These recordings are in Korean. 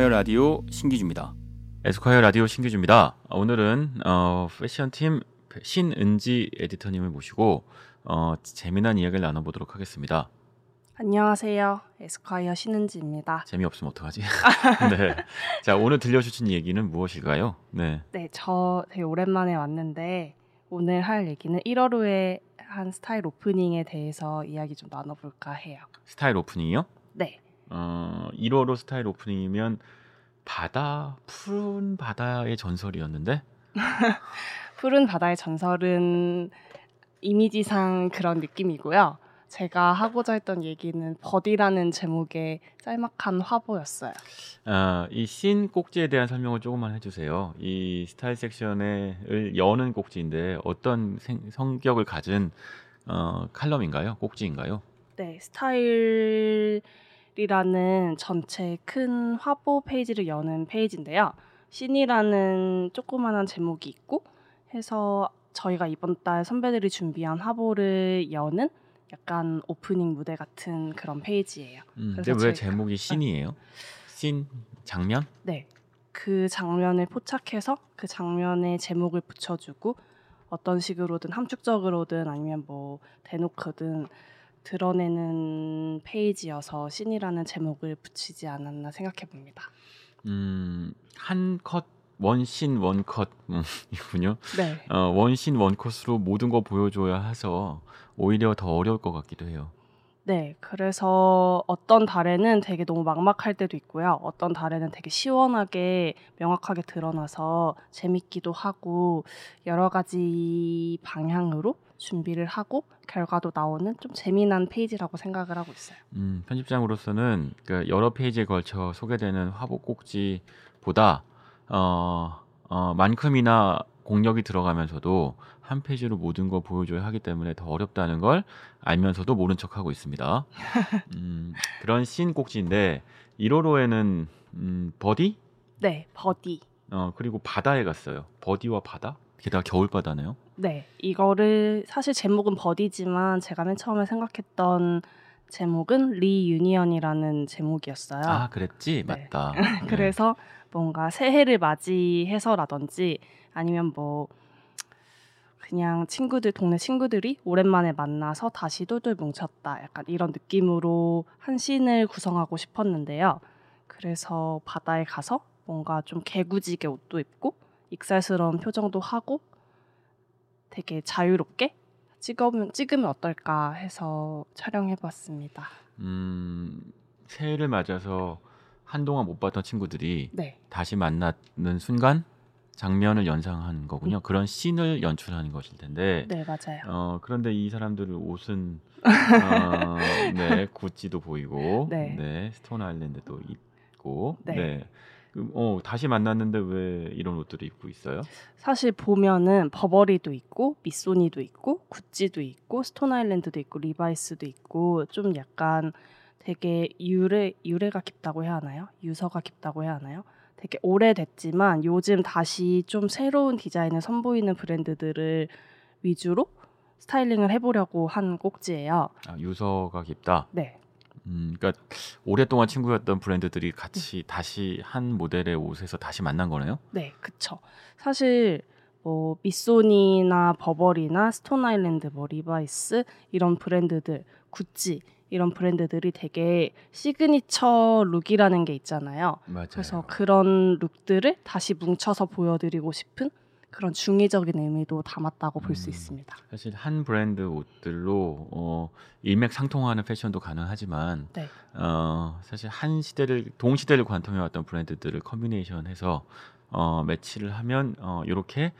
에스콰이어 라디오 신기주입니다. 에스콰이어 라디오 신기주입니다. 오늘은 어, 패션팀 신은지 에디터님을 모시고 어, 재미난 이야기를 나눠보도록 하겠습니다. 안녕하세요. 에스콰이어 신은지입니다. 재미없으면 어떡하지? 네. 자, 오늘 들려주신 얘기는 무엇일까요? 네. 네, 저 되게 오랜만에 왔는데 오늘 할 얘기는 1월 후에 한 스타일 오프닝에 대해서 이야기 좀 나눠볼까 해요. 스타일 오프닝이요? 네. 어, 1월호 스타일 오프닝이면 바다, 푸른 바다의 전설이었는데? 푸른 바다의 전설은 이미지상 그런 느낌이고요. 제가 하고자 했던 얘기는 버디라는 제목의 짤막한 화보였어요. 아, 이씬 꼭지에 대한 설명을 조금만 해주세요. 이 스타일 섹션을 여는 꼭지인데 어떤 생, 성격을 가진 어, 칼럼인가요? 꼭지인가요? 네, 스타일 이라는 전체 큰 화보 페이지를 여는 페이지인데요. scene이라는 조그만한 제목이 있고 해서 저희가 이번 달 선배들이 준비한 화보를 여는 약간 오프닝 무대 같은 그런 페이지예요. 음, 근데 왜 제목이 scene이에요? Scene 장면? 네. 그 장면을 포착해서 그 장면에 제목을 붙여주고 어떤 식으로든 함축적으로든 아니면 뭐 대놓고든 드러내는 페이지여서 씬이라는 제목을 붙이지 않았나 생각해 봅니다. 음, 한 컷, 원씬 원컷 음, 이군요. 네. 어, 원씬 원컷으로 모든 거 보여줘야 해서 오히려 더 어려울 것 같기도 해요. 네, 그래서 어떤 달에는 되게 너무 막막할 때도 있고요. 어떤 달에는 되게 시원하게 명확하게 드러나서 재밌기도 하고 여러 가지 방향으로 준비를 하고 결과도 나오는 좀 재미난 페이지라고 생각을 하고 있어요. 음, 편집장으로서는 그 여러 페이지에 걸쳐 소개되는 화보 꼭지보다 어, 어, 만큼이나 공력이 들어가면서도 한 페이지로 모든 걸 보여줘야 하기 때문에 더 어렵다는 걸 알면서도 모른 척하고 있습니다. 음, 그런 씬 꼭지인데 1호로에는 음, buddy? 네, buddy. 어, 그리고 바다에 갔어요. Buddy와 바다? 게다가 겨울 바다네요. 네, 이거를 사실 제목은 buddy지만 제가 맨 처음에 생각했던 제목은 reunion이라는 제목이었어요. 아, 그랬지? 네. 맞다. 그래서 뭔가 새해를 맞이해서라든지 아니면 뭐 그냥 친구들 동네 친구들이 오랜만에 만나서 다시 똘똘 뭉쳤다 약간 이런 느낌으로 한 scene을 구성하고 싶었는데요. 그래서 바다에 가서 뭔가 좀 개구지게 옷도 입고 익살스러운 표정도 하고 되게 자유롭게 찍으면 찍으면 어떨까 해서 촬영해봤습니다. 음, 새해를 맞아서 한동안 못 봤던 친구들이 네. 다시 만나는 순간 장면을 연상하는 거군요. 그런 씬을 연출하는 것일 텐데. 네 맞아요. 어, 그런데 이 사람들의 옷은 어, 네, 구찌도 보이고 네. 스톤 아일랜드도 있고 네. 네. 그, 어, 다시 만났는데 왜 이런 옷들을 입고 있어요? 사실 보면은 버버리도 있고 미소니도 있고 구찌도 있고 스톤 아일랜드도 있고 리바이스도 있고 좀 약간 되게 유래 유래가 깊다고 해야 하나요? 유서가 깊다고 해야 하나요? 되게 오래됐지만 요즘 다시 좀 새로운 디자인을 선보이는 브랜드들을 위주로 styling을 해보려고 한 꼭지예요. 아, 유서가 깊다. 네, 음, 그러니까 오랫동안 친구였던 브랜드들이 같이 다시 한 모델의 옷에서 다시 만난 거네요. 네, 그쵸. 사실 뭐 미소니나 버버리나 스톤 아일랜드, 뭐 리바이스 이런 브랜드들, 구찌 이런 브랜드들이 되게 signature look이라는 게 있잖아요. 맞아요. 그래서 그런 look들을 다시 뭉쳐서 보여드리고 싶은 그런 중의적인 의미도 담았다고 볼수 음. 있습니다. 사실 한 브랜드 옷들로 어, 일맥상통하는 패션도 가능하지만 네. 어, 사실 한 시대를 동시대를 관통해왔던 브랜드들을 커뮤니케이션해서 어, 매치를 하면 어, 이렇게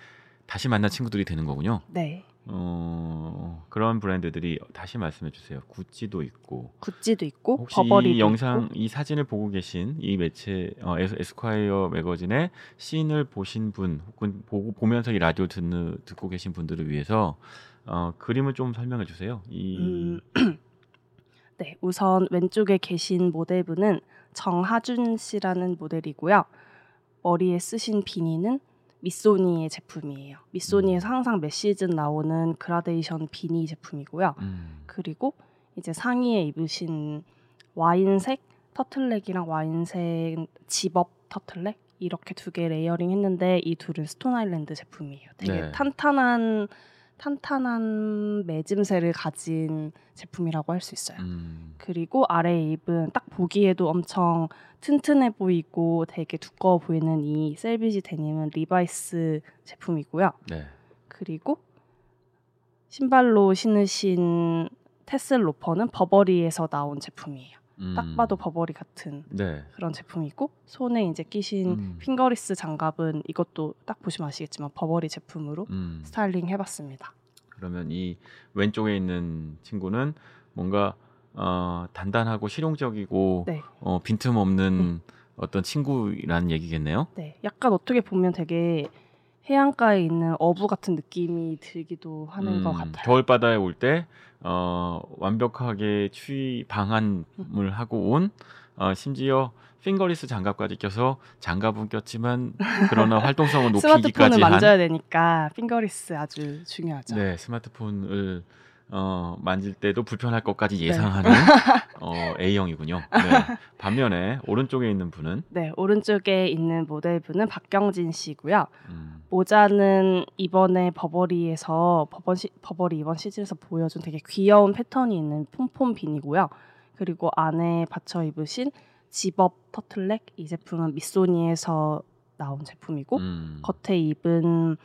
다시 만난 친구들이 되는 거군요. 네. 어, 그런 브랜드들이 다시 말씀해 주세요. 구찌도 있고 구찌도 있고 혹시 버버리도 이 영상 있고 이 사진을 보고 계신 이 매체 어, 에스- 에스콰이어 매거진의 씬을 보신 분 혹은 보고 보면서 이 라디오 듣는 듣고 계신 분들을 위해서 어, 그림을 좀 설명해 주세요. 이 음, 네, 우선 왼쪽에 계신 모델분은 정하준 씨라는 모델이고요. 머리에 쓰신 비니는 미소니의 제품이에요. 미소니에서 항상 매 시즌 나오는 그라데이션 비니 제품이고요. 음, 그리고 이제 상의에 입으신 와인색 터틀넥이랑 와인색 집업 터틀넥 이렇게 두 개 layering 했는데 이 둘은 스톤 아일랜드 제품이에요. 되게 네. 탄탄한 탄탄한 맺음새를 가진 제품이라고 할 수 있어요. 음. 그리고 아래 입은 딱 보기에도 엄청 튼튼해 보이고 되게 두꺼워 보이는 이 selvedge 데님은 리바이스 제품이고요. 네. 그리고 신발로 신으신 테슬 로퍼는 버버리에서 나온 제품이에요. 음. 딱 봐도 버버리 같은 네. 그런 제품이고 손에 이제 끼신 음. 핑거리스 장갑은 이것도 딱 보시면 아시겠지만 버버리 제품으로 음. 스타일링 해봤습니다. 그러면 이 왼쪽에 있는 친구는 뭔가 어, 단단하고 실용적이고 네, 어, 빈틈 없는 어떤 친구라는 얘기겠네요. 네, 약간 어떻게 보면 되게 해안가에 있는 어부 같은 느낌이 들기도 하는 음, 것 같아요. 겨울 바다에 올 때 어, 완벽하게 추위 방한을 하고 온 어, 심지어 fingerless 장갑까지 껴서 장갑은 꼈지만 그러나 활동성은 스마트폰을 높이기까지 한 만져야 되니까 fingerless 아주 중요하죠. 네, 스마트폰을 어, 만질 때도 불편할 것까지 네. 예상하는 어, A형이군요. 네. 반면에 오른쪽에 있는 분은 네, 오른쪽에 있는 모델분은 박경진 씨고요. 음, 모자는 이번에 버버리에서 버버 시, 버버리 이번 시즌에서 보여준 되게 귀여운 패턴이 있는 pompom beanie고요. 그리고 안에 받쳐 입으신 집업 터틀넥 이 제품은 미소니에서 나온 제품이고 음, 겉에 입은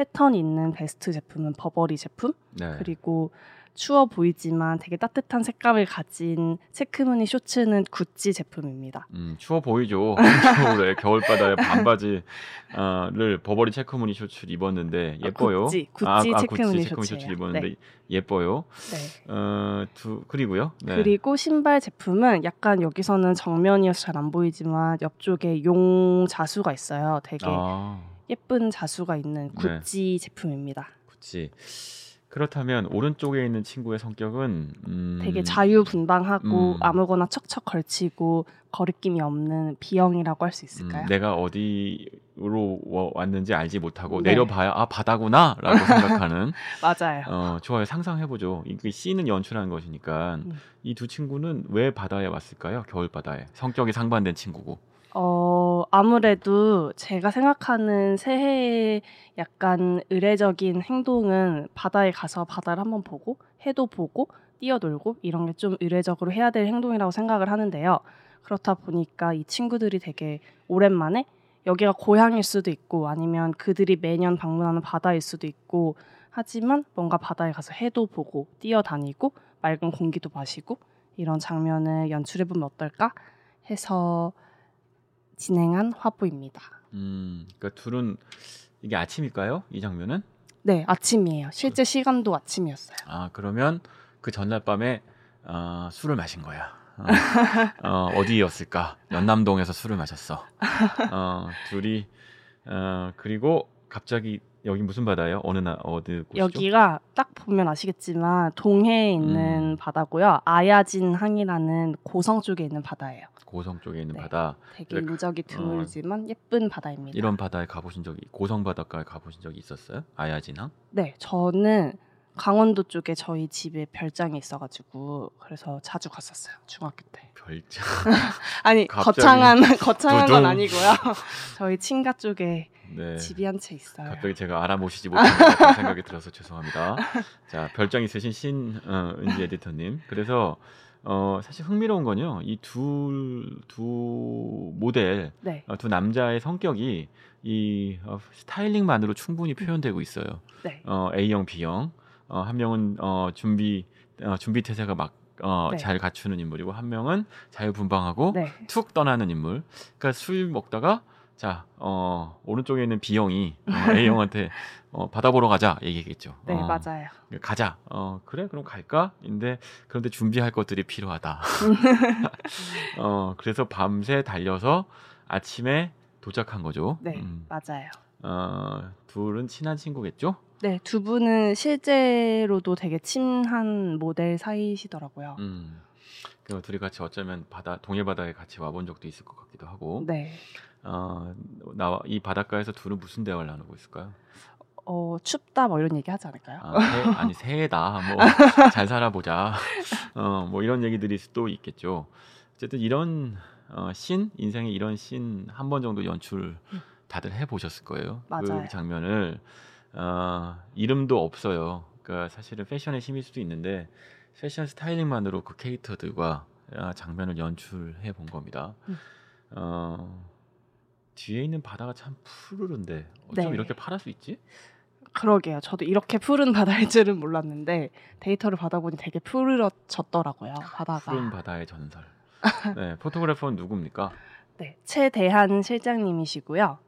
패턴 있는 베스트 제품은 버버리 제품 네. 그리고 추워 보이지만 되게 따뜻한 색감을 가진 체크무늬 쇼츠는 구찌 제품입니다. 음, 추워 보이죠. 겨울에 겨울바다에 반바지를 버버리 체크무늬 쇼츠를 입었는데 아, 예뻐요. 구찌, 구찌 체크무늬 쇼츠예요. 쇼츠를 입었는데 네. 예뻐요. 네. 어, 두 그리고요. 네. 그리고 신발 제품은 약간 여기서는 정면이어서 잘 안 보이지만 옆쪽에 용 자수가 있어요. 되게 아, 예쁜 자수가 있는 네. 구찌 제품입니다. 그렇지. 그렇다면 오른쪽에 있는 친구의 성격은 음, 되게 자유분방하고 음. 아무거나 척척 걸치고 거리낌이 없는 B형이라고 할 수 있을까요? 음, 내가 어디로 와- 왔는지 알지 못하고 네. 내려봐야 아 바다구나라고 생각하는 맞아요. 어 좋아요 상상해보죠 이게 C는 연출하는 것이니까 음. 이두 친구는 왜 바다에 왔을까요 겨울 바다에 성격이 상반된 친구고 어, 아무래도 제가 생각하는 새해의 약간 의례적인 행동은 바다에 가서 바다를 한번 보고 해도 보고 뛰어놀고 이런 게 좀 의례적으로 해야 될 행동이라고 생각을 하는데요. 그렇다 보니까 이 친구들이 되게 오랜만에 여기가 고향일 수도 있고 아니면 그들이 매년 방문하는 바다일 수도 있고 하지만 뭔가 바다에 가서 해도 보고 뛰어다니고 맑은 공기도 마시고 이런 장면을 연출해 보면 어떨까 해서 진행한 화보입니다. 음 그러니까 둘은 이게 아침일까요 이 장면은 네, 아침이에요. 실제 시간도 아침이었어요. 아 그러면 그 전날 밤에 어, 술을 마신 거야 어, 어, 디였을까 연남동에서 술을 마셨어 어, 둘이 어, 그리고 갑자기 여기 무슨 바다예요 어느 나 어디 곳이죠 여기가 딱 보면 아시겠지만 동해에 있는 음. 바다고요. 아야진 항이라는 고성 쪽에 있는 바다예요. 고성 쪽에 있는 네. 바다 되게 네, 인적이 드물지만 예쁜 바다입니다. 이런 바다에 가보신 적이 고성 바닷가에 가보신 적이 있었어요? 아야진 항? 네, 저는 강원도 쪽에 저희 집에 별장이 있어가지고 그래서 자주 갔었어요 중학교 때. 별장. 아니 거창한 거창한 건. 아니고요. 저희 친가 쪽에 네. 집이 한 채 있어요. 갑자기 제가 알아보시지 못한 생각이 들어서 죄송합니다. 자 별장 있으신 신은지 에디터님. 그래서 어, 사실 흥미로운 건요. 이 두 두 모델 네, 어, 두 남자의 성격이 이 어, 스타일링만으로 충분히 표현되고 있어요. 네, 어, A형, B형. 어, 한 명은 어, 준비 어, 준비 태세가 막 어, 네. 잘 갖추는 인물이고 한 명은 자유분방하고 네, 툭 떠나는 인물. 그러니까 술 먹다가 자 어, 오른쪽에 있는 B형이 어, A형한테 어, 바다 보러 가자 얘기했겠죠. 네 어, 맞아요. 가자. 어, 그래 그럼 갈까? 인데 그런데 준비할 것들이 필요하다. 어, 그래서 밤새 달려서 아침에 도착한 거죠. 네 음, 맞아요. 어, 둘은 친한 친구겠죠? 네, 두 분은 실제로도 되게 친한 모델 사이시더라고요. 음. 그 둘이 같이 어쩌면 바다 동해 바다에 같이 와본 적도 있을 것 같기도 하고. 네. 어, 나와 이 바닷가에서 둘은 무슨 대화를 나누고 있을까요? 어, 춥다 뭐 이런 얘기 하지 않을까요? 아, 새, 아니 새해다 뭐 잘 살아보자 어, 뭐 이런 얘기들이 또 있겠죠 어쨌든 이런 어, 신 인생에 이런 신한번 정도 연출 다들 해 보셨을 거예요. 맞아요. 그 장면을 어, 이름도 없어요. 그러니까 사실은 패션의 힘일 수도 있는데 패션 스타일링만으로 그 캐릭터들과 아, 장면을 연출해 본 겁니다. 음. 어, 뒤에 있는 바다가 참 푸르른데 어쩜 네. 이렇게 파랄 수 있지? 그러게요. 저도 이렇게 푸른 바다일 줄은 몰랐는데 데이터를 받아보니 되게 푸르졌더라고요. 바다가. 푸른 바다의 전설. 네, 포토그래퍼는 누굽니까? 네, 최대한 실장님이시고요.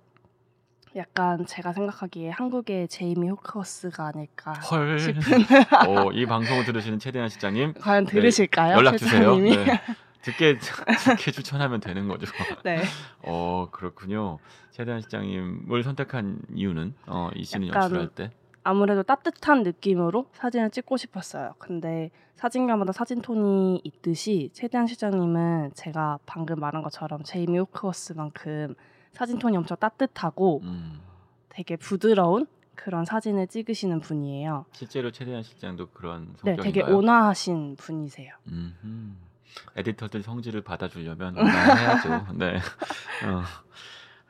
약간 제가 생각하기에 한국의 제이미 호크어스가 아닐까. 헐. 어, 이 방송을 들으시는 최대한 시장님 과연 들으실까요? 연락 주세요. 네. 듣게 듣게 추천하면 되는 거죠. 네. 어 그렇군요. 최대한 시장님을 선택한 이유는 어, 이 약간 연출할 때 아무래도 따뜻한 느낌으로 사진을 찍고 싶었어요. 근데 사진가마다 사진 톤이 있듯이 최대한 실장님은 제가 방금 말한 것처럼 제이미 호크어스만큼 사진 톤이 엄청 따뜻하고 음, 되게 부드러운 그런 사진을 찍으시는 분이에요. 실제로 최대한 실장도 그런 네, 성격인가요? 되게 온화하신 분이세요. 음흠. 에디터들 성질을 받아주려면 해야죠. 네. 어,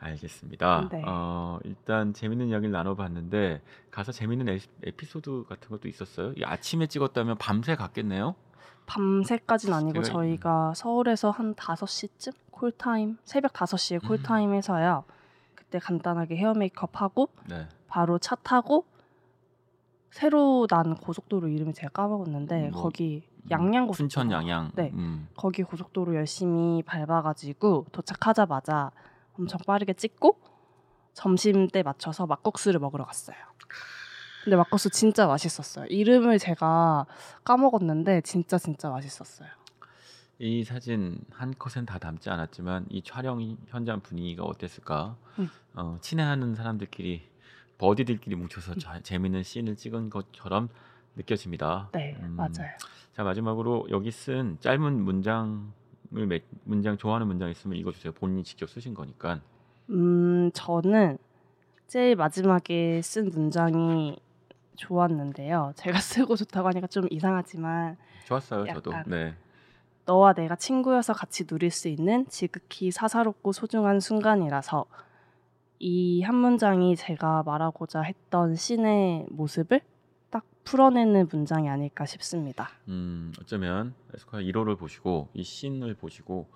알겠습니다. 네. 어, 일단 재밌는 이야기를 나눠봤는데 가서 재밌는 에, 에피소드 같은 것도 있었어요. 이 아침에 찍었다면 밤새 갔겠네요. 밤새까지는 아니고 제가 이- 저희가 서울에서 한 5시쯤 콜타임, 새벽 5시에 음. 콜타임 해서요. 그때 간단하게 헤어 메이크업 하고 네. 바로 차 타고 새로 난 고속도로 이름이 제가 까먹었는데 뭐, 거기 음, 양양 고속도로 춘천 양양. 네. 음. 거기 고속도로 열심히 밟아가지고 도착하자마자 엄청 빠르게 찍고 점심 때 맞춰서 막국수를 먹으러 갔어요. 근데 막국수 진짜 맛있었어요. 이름을 제가 까먹었는데 진짜 진짜 맛있었어요. 이 사진 한 컷은 다 담지 않았지만 이 촬영 현장 분위기가 어땠을까? 음. 어, 친해하는 사람들끼리 버디들끼리 뭉쳐서 자- 재밌는 씬을 찍은 것처럼 느껴집니다. 네, 음. 맞아요. 자 마지막으로 여기 쓴 짧은 문장을 몇- 문장 좋아하는 문장 있으면 읽어주세요. 본인이 직접 쓰신 거니까. 음, 저는 제일 마지막에 쓴 문장이 좋았는데요. 제가 쓰고 좋다고 하니까 좀 이상하지만 좋았어요, 저도. 네. 너와 내가 친구여서 같이 누릴 수 있는 지극히 사사롭고 소중한 순간이라서 이 한 문장이 제가 말하고자 했던 신의 모습을 딱 풀어내는 문장이 아닐까 싶습니다. 음, 어쩌면 에스콰 1호를 보시고 이 씬을 보시고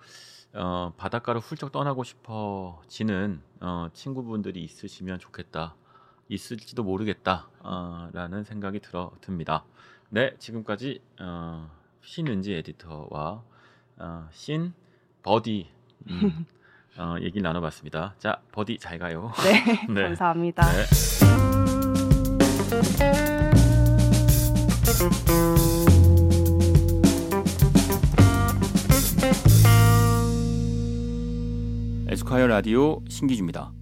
어, 바닷가로 훌쩍 떠나고 싶어지는 어, 친구분들이 있으시면 좋겠다. 있을지도 모르겠다. 어, 라는 생각이 들어 듭니다. 네, 지금까지 어, 신은지 에디터와 어, 신 버디 음, 어, 얘기를 나눠봤습니다. 자, 버디 잘 가요. 네, 네. 감사합니다. 네. 에스콰이어 라디오 신기주입니다.